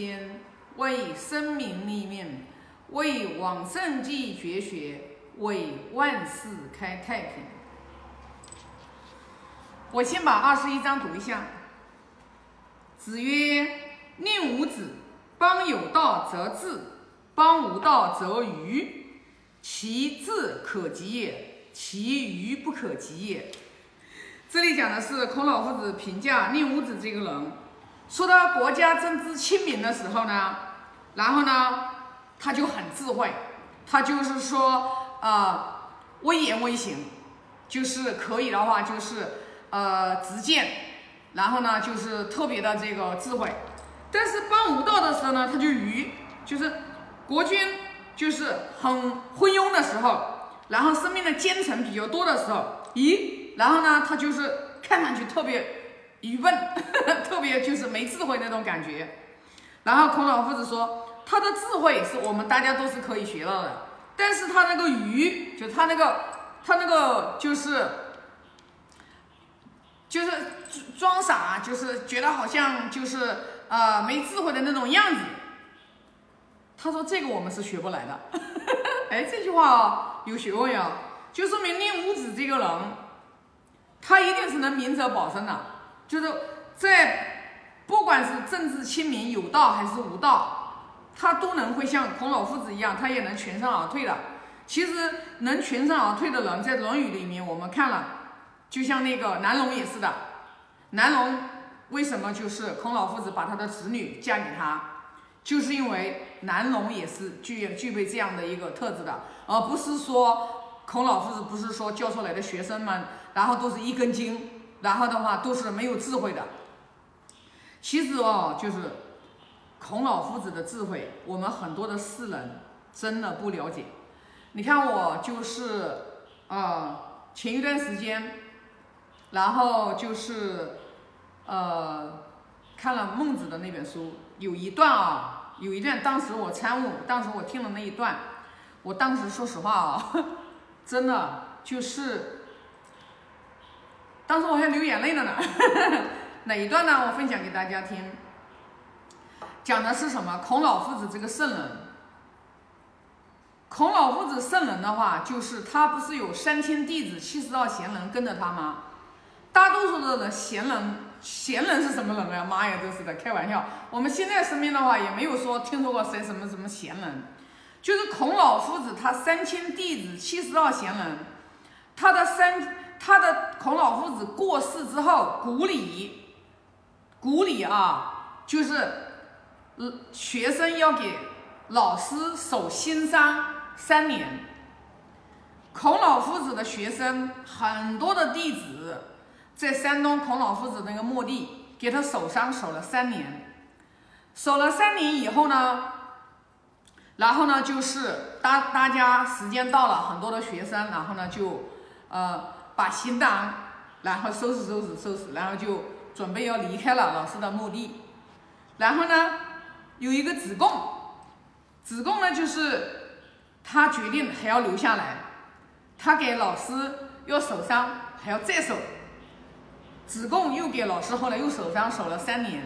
先，为生民立命，为往圣继绝学，为万世开太平。我先把二十一章读一下。子曰：“宁无子，邦有道则治，邦无道则愚。其治可及也，其愚不可及也。”这里讲的是孔老夫子评价宁武子这个人，说到国家政治清明的时候呢，然后呢，他就很智慧，他就是说，呃，威严威行，就是可以的话，就是呃直谏，然后呢，就是特别的这个智慧。但是帮无道的时候呢，他就愚，就是国君就是很昏庸的时候，然后身边的奸臣比较多的时候，咦？然后呢，他就是看上去特别愚笨，特别就是没智慧那种感觉。然后孔老夫子说，他的智慧是我们大家都是可以学到的，但是他那个愚，就他那个他那个就是就是装傻，就是觉得好像就是呃没智慧的那种样子。他说这个我们是学不来的。哎，这句话有学问呀，就说明令五子这个人。他一定是能明哲保身的，就是在不管是政治清明有道还是无道，他都能会像孔老夫子一样，他也能全身而退的。其实能全身而退的人，在《论语》里面我们看了，就像那个南龙也是的。南龙为什么就是孔老夫子把他的子女嫁给他，就是因为南龙也是具具备这样的一个特质的，而不是说孔老夫子不是说教出来的学生们。然后都是一根筋，然后的话都是没有智慧的。其实哦，就是孔老夫子的智慧，我们很多的世人真的不了解。你看我就是啊，前一段时间，然后就是呃看了孟子的那本书，有一段啊，有一段当时我参悟，当时我听了那一段，我当时说实话啊，真的就是。当时我还流眼泪了呢，哪一段呢？我分享给大家听。讲的是什么？孔老夫子这个圣人。孔老夫子圣人的话，就是他不是有三千弟子、七十二贤人跟着他吗？大多数的人，贤人，贤人是什么人啊？妈呀，真是的，开玩笑。我们现在身边的话，也没有说听说过谁什么什么贤人。就是孔老夫子，他三千弟子、七十二贤人，他的三。他的孔老夫子过世之后，古礼，古礼啊，就是，学生要给老师守新丧三年。孔老夫子的学生很多的弟子，在山东孔老夫子那个墓地给他守丧守了三年，守了三年以后呢，然后呢就是大大家时间到了，很多的学生，然后呢就，呃。把行囊，然后收拾收拾收拾，然后就准备要离开了老师的墓地。然后呢，有一个子贡，子贡呢就是他决定还要留下来，他给老师要守丧，还要再守。子贡又给老师后来又守丧，守了三年，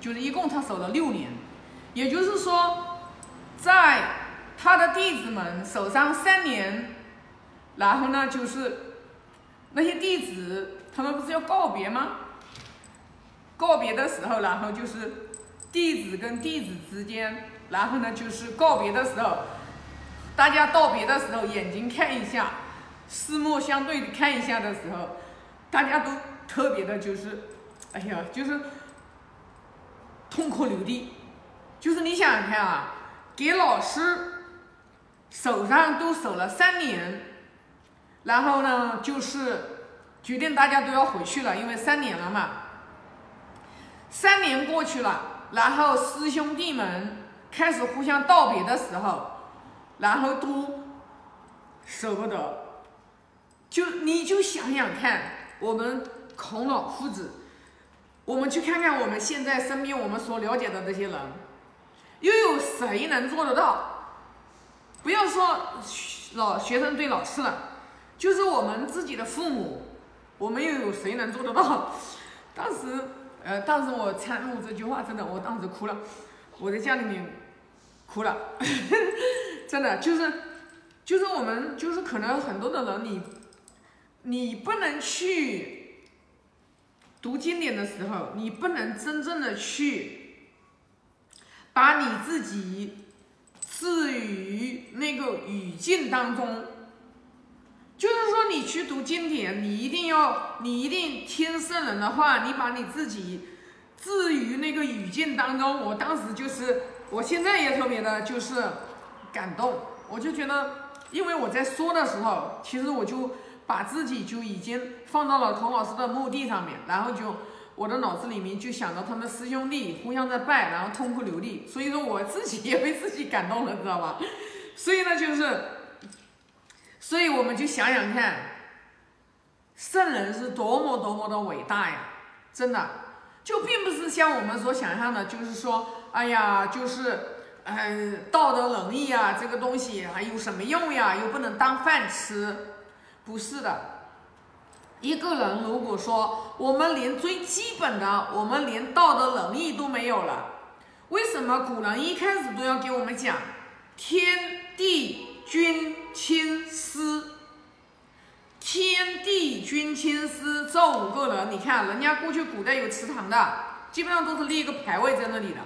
就是一共他守了六年。也就是说，在他的弟子们守丧三年，然后呢就是。那些弟子，他们不是要告别吗？告别的时候，然后就是弟子跟弟子之间，然后呢就是告别的时候，大家道别的时候，眼睛看一下，四目相对看一下的时候，大家都特别的，就是，哎呀，就是痛哭流涕。就是你想想看啊，给老师手上都守了三年。然后呢，就是决定大家都要回去了，因为三年了嘛。三年过去了，然后师兄弟们开始互相道别的时候，然后都舍不得。就你就想想看，我们孔老夫子，我们去看看我们现在身边我们所了解的这些人，又有谁能做得到？不要说老学生对老师了。就是我们自己的父母，我们又有谁能做得到？当时，呃，当时我参悟这句话，真的，我当时哭了。我在家里面哭了，真的就是就是我们就是可能很多的人你你不能去读经典的时候，你不能真正的去把你自己置于那个语境当中。就是说，你去读经典，你一定要，你一定听圣人的话，你把你自己置于那个语境当中。我当时就是，我现在也特别的，就是感动。我就觉得，因为我在说的时候，其实我就把自己就已经放到了童老师的墓地上面，然后就我的脑子里面就想到他们师兄弟互相在拜，然后痛哭流涕。所以说，我自己也被自己感动了，知道吧？所以呢，就是。所以我们就想想看，圣人是多么多么的伟大呀！真的，就并不是像我们所想象的，就是说，哎呀，就是，呃，道德仁义啊，这个东西还有什么用呀？又不能当饭吃，不是的。一个人如果说我们连最基本的，我们连道德仁义都没有了，为什么古人一开始都要给我们讲天地？君亲师，天地君亲师这五个人，你看人家过去古代有祠堂的，基本上都是立一个牌位在那里的，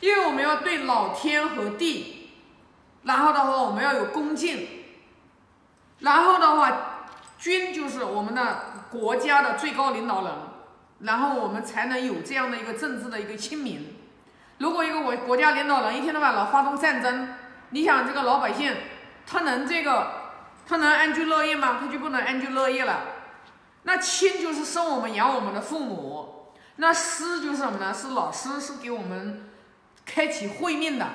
因为我们要对老天和地，然后的话我们要有恭敬，然后的话君就是我们的国家的最高领导人，然后我们才能有这样的一个政治的一个清明。如果一个国国家领导人一天到晚老发动战争，你想这个老百姓，他能这个，他能安居乐业吗？他就不能安居乐业了。那亲就是生我们养我们的父母，那师就是什么呢？是老师，是给我们开启慧命的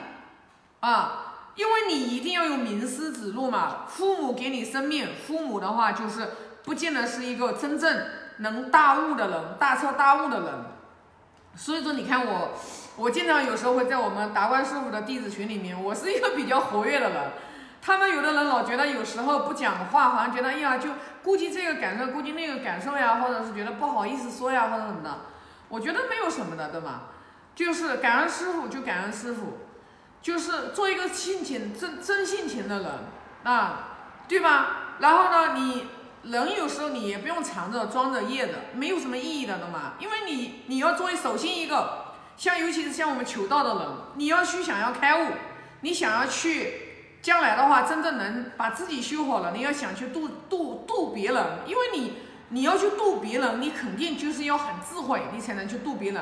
啊。因为你一定要有名师指路嘛。父母给你生命，父母的话就是不见得是一个真正能大悟的人，大彻大悟的人。所以说，你看我。我经常有时候会在我们达观师傅的弟子群里面，我是一个比较活跃的人。他们有的人老觉得有时候不讲话，好像觉得哎呀，就顾及这个感受，顾及那个感受呀，或者是觉得不好意思说呀，或者什么的。我觉得没有什么的，对吧？就是感恩师傅就感恩师傅，就是做一个性情真真性情的人啊，对吧？然后呢，你人有时候你也不用藏着装着掖着，没有什么意义的，懂吗？因为你你要作为首先一个。像尤其是像我们求道的人，你要去想要开悟，你想要去将来的话，真正能把自己修好了，你要想去度度度别人，因为你你要去度别人，你肯定就是要很智慧，你才能去度别人。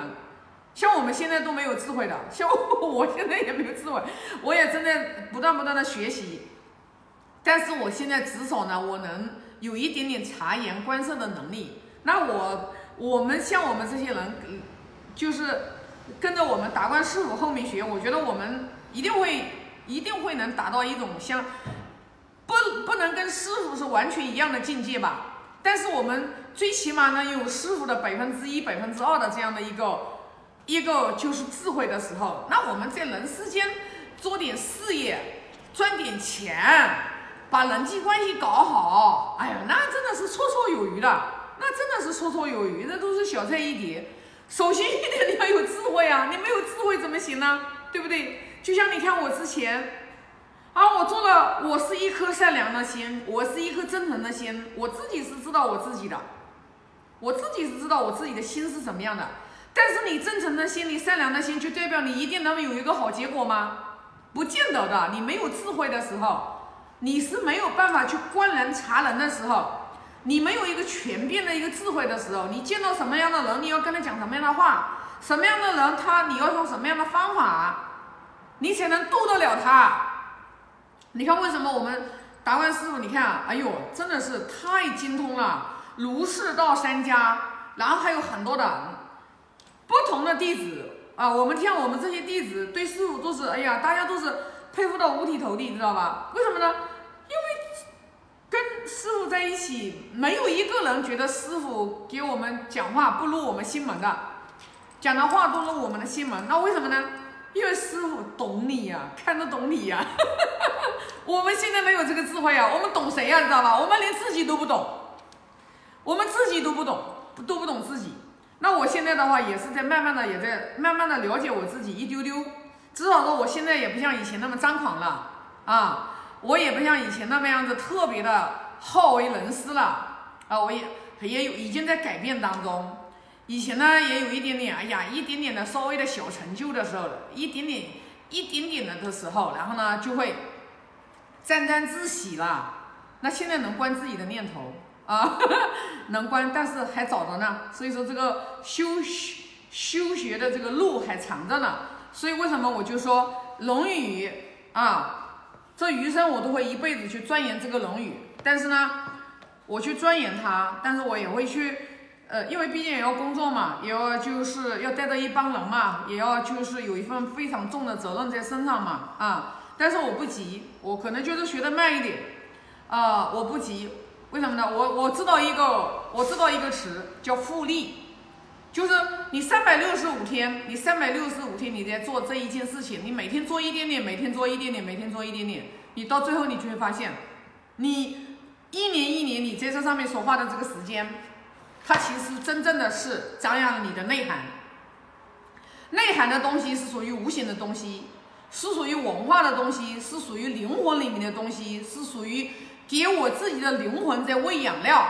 像我们现在都没有智慧的，像 我现在也没有智慧，我也正在不断不断的学习，但是我现在至少呢，我能有一点点察言观色的能力。那我我们像我们这些人，就是。跟着我们达观师傅后面学，我觉得我们一定会一定会能达到一种像不不能跟师傅是完全一样的境界吧。但是我们最起码呢有师傅的百分之一、百分之二的这样的一个一个就是智慧的时候，那我们在人世间做点事业，赚点钱，把人际关系搞好，哎呀，那真的是绰绰有余的，那真的是绰绰有余，那都是小菜一碟。首先一点你要有智慧啊，你没有智慧怎么行呢？对不对？就像你看我之前，啊，我做了，我是一颗善良的心，我是一颗真诚的心，我自己是知道我自己的，我自己是知道我自己的心是怎么样的。但是你真诚的心，你善良的心，就代表你一定能有一个好结果吗？不见得的。你没有智慧的时候，你是没有办法去观人察人的时候。你没有一个全变的一个智慧的时候，你见到什么样的人，你要跟他讲什么样的话，什么样的人他你要用什么样的方法，你才能渡得了他。你看为什么我们达观师傅，你看，哎呦，真的是太精通了，儒释道三家，然后还有很多的不同的弟子啊。我们像我们这些弟子对师傅都是，哎呀，大家都是佩服到五体投地，知道吧？为什么呢？因为。跟师傅在一起，没有一个人觉得师傅给我们讲话不入我们心门的，讲的话都入我们的心门。那为什么呢？因为师傅懂你呀，看得懂你呀。我们现在没有这个智慧啊，我们懂谁呀？你知道吧？我们连自己都不懂，我们自己都不懂，都不懂自己。那我现在的话，也是在慢慢的，也在慢慢的了解我自己一丢丢。至少说我现在也不像以前那么张狂了啊，我也不像以前那么样子特别的好为人师了啊，我也也有已经在改变当中。以前呢也有一点点，哎呀，一点点的稍微的小成就的时候，一点点一点点的的时候，然后呢就会沾沾自喜了。那现在能关自己的念头啊，能关，但是还早着呢。所以说这个修修学的这个路还长着呢。所以为什么我就说《论语》啊，这余生我都会一辈子去钻研这个《论语》。但是呢，我去钻研它，但是我也会去，呃，因为毕竟也要工作嘛，也要就是要带着一帮人嘛，也要就是有一份非常重的责任在身上嘛，啊。但是我不急，我可能就是学的慢一点，啊，我不急。为什么呢？我我知道一个，我知道一个词叫复利。就是你三百六十五天，你三百六十五天你在做这一件事情，你每天做一点点，每天做一点点，每天做一点点，你到最后你就会发现，你一年一年你在这上面所花的这个时间，它其实真正的是张扬了你的内涵。内涵的东西是属于无形的东西，是属于文化的东西，是属于灵魂里面的东西，是属于给我自己的灵魂在喂养料。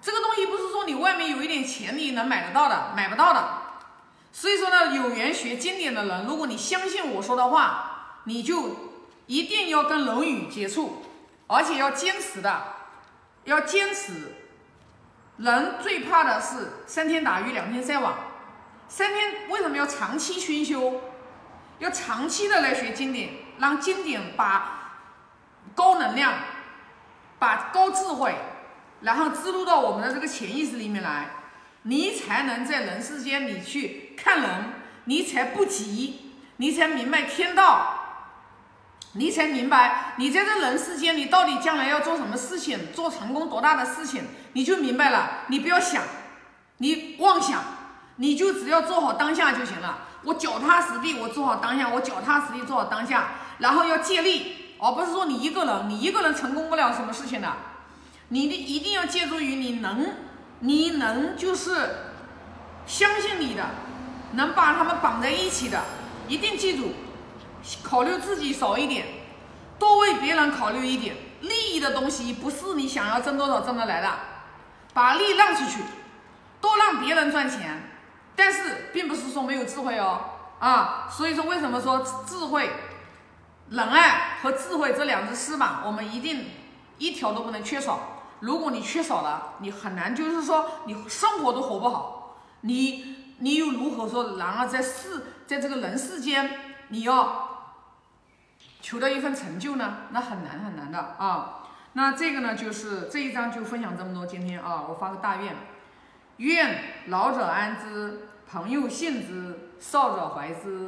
这个东西不是说你外面有一点钱你能买得到的，买不到的。所以说呢，有缘学经典的人，如果你相信我说的话，你就一定要跟《论语》接触，而且要坚持的，要坚持。人最怕的是三天打鱼两天晒网。三天为什么要长期熏修？要长期的来学经典，让经典把高能量、把高智慧。然后植入到我们的这个潜意识里面来，你才能在人世间你去看人，你才不急，你才明白天道，你才明白你在这人世间你到底将来要做什么事情，做成功多大的事情，你就明白了。你不要想，你妄想，你就只要做好当下就行了。我脚踏实地，我做好当下，我脚踏实地做好当下，然后要借力，而不是说你一个人，你一个人成功不了什么事情的。你的一定要借助于你能，你能就是相信你的，能把他们绑在一起的，一定记住，考虑自己少一点，多为别人考虑一点。利益的东西不是你想要挣多少挣得来的，把利让出去，多让别人赚钱。但是并不是说没有智慧哦，啊，所以说为什么说智慧、仁爱和智慧这两只翅膀，我们一定一条都不能缺少。如果你缺少了，你很难，就是说你生活都活不好，你你又如何说？然而在世，在这个人世间，你要求得一份成就呢？那很难很难的啊。那这个呢，就是这一章就分享这么多。今天啊，我发个大愿，愿老者安之，朋友信之，少者怀之。